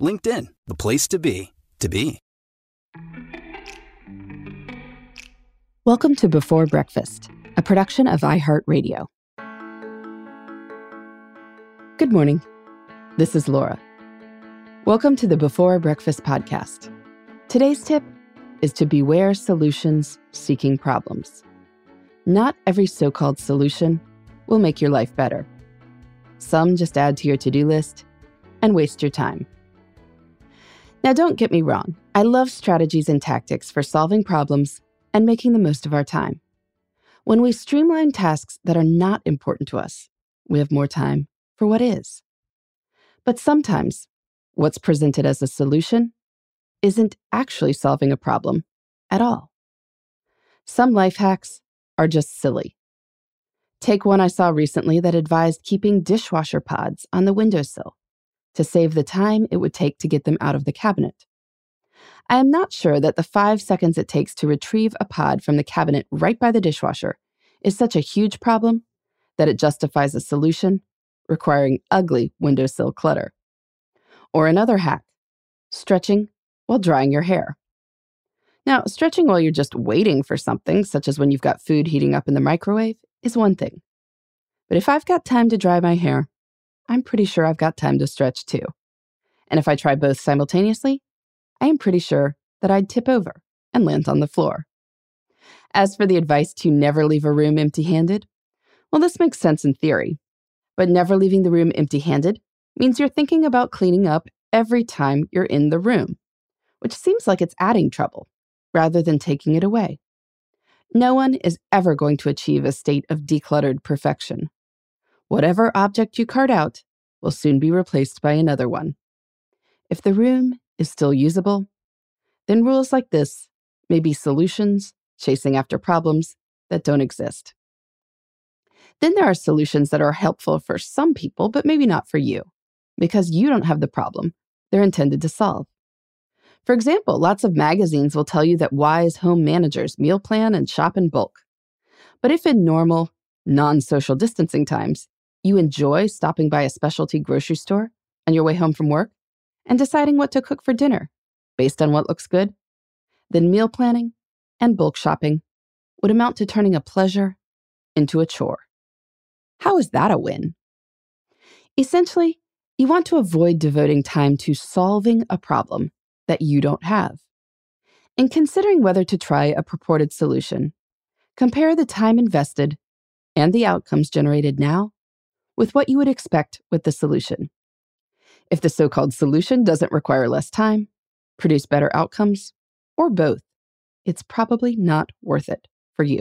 LinkedIn, the place to be, to be. Welcome to Before Breakfast, a production of iHeartRadio. Good morning. This is Laura. Welcome to the Before Breakfast podcast. Today's tip is to beware solutions seeking problems. Not every so called solution will make your life better. Some just add to your to do list and waste your time. Now, don't get me wrong, I love strategies and tactics for solving problems and making the most of our time. When we streamline tasks that are not important to us, we have more time for what is. But sometimes, what's presented as a solution isn't actually solving a problem at all. Some life hacks are just silly. Take one I saw recently that advised keeping dishwasher pods on the windowsill to save the time it would take to get them out of the cabinet. I am not sure that the five seconds it takes to retrieve a pod from the cabinet right by the dishwasher is such a huge problem that it justifies a solution requiring ugly windowsill clutter. Or another hack stretching while drying your hair. Now, stretching while you're just waiting for something, such as when you've got food heating up in the microwave, is one thing. But if I've got time to dry my hair, I'm pretty sure I've got time to stretch too. And if I try both simultaneously, I am pretty sure that I'd tip over and land on the floor. As for the advice to never leave a room empty handed, well, this makes sense in theory. But never leaving the room empty handed means you're thinking about cleaning up every time you're in the room, which seems like it's adding trouble rather than taking it away. No one is ever going to achieve a state of decluttered perfection. Whatever object you cart out will soon be replaced by another one. If the room is still usable, then rules like this may be solutions chasing after problems that don't exist. Then there are solutions that are helpful for some people, but maybe not for you, because you don't have the problem they're intended to solve. For example, lots of magazines will tell you that wise home managers meal plan and shop in bulk. But if in normal, non social distancing times, you enjoy stopping by a specialty grocery store on your way home from work and deciding what to cook for dinner based on what looks good, then meal planning and bulk shopping would amount to turning a pleasure into a chore. How is that a win? Essentially, you want to avoid devoting time to solving a problem that you don't have. In considering whether to try a purported solution, compare the time invested and the outcomes generated now with what you would expect with the solution. If the so called solution doesn't require less time, produce better outcomes, or both, it's probably not worth it for you.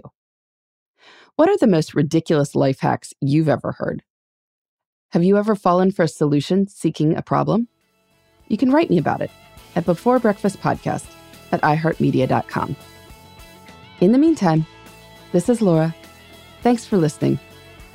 What are the most ridiculous life hacks you've ever heard? Have you ever fallen for a solution seeking a problem? You can write me about it at Before Breakfast Podcast at iHeartMedia.com. In the meantime, this is Laura. Thanks for listening,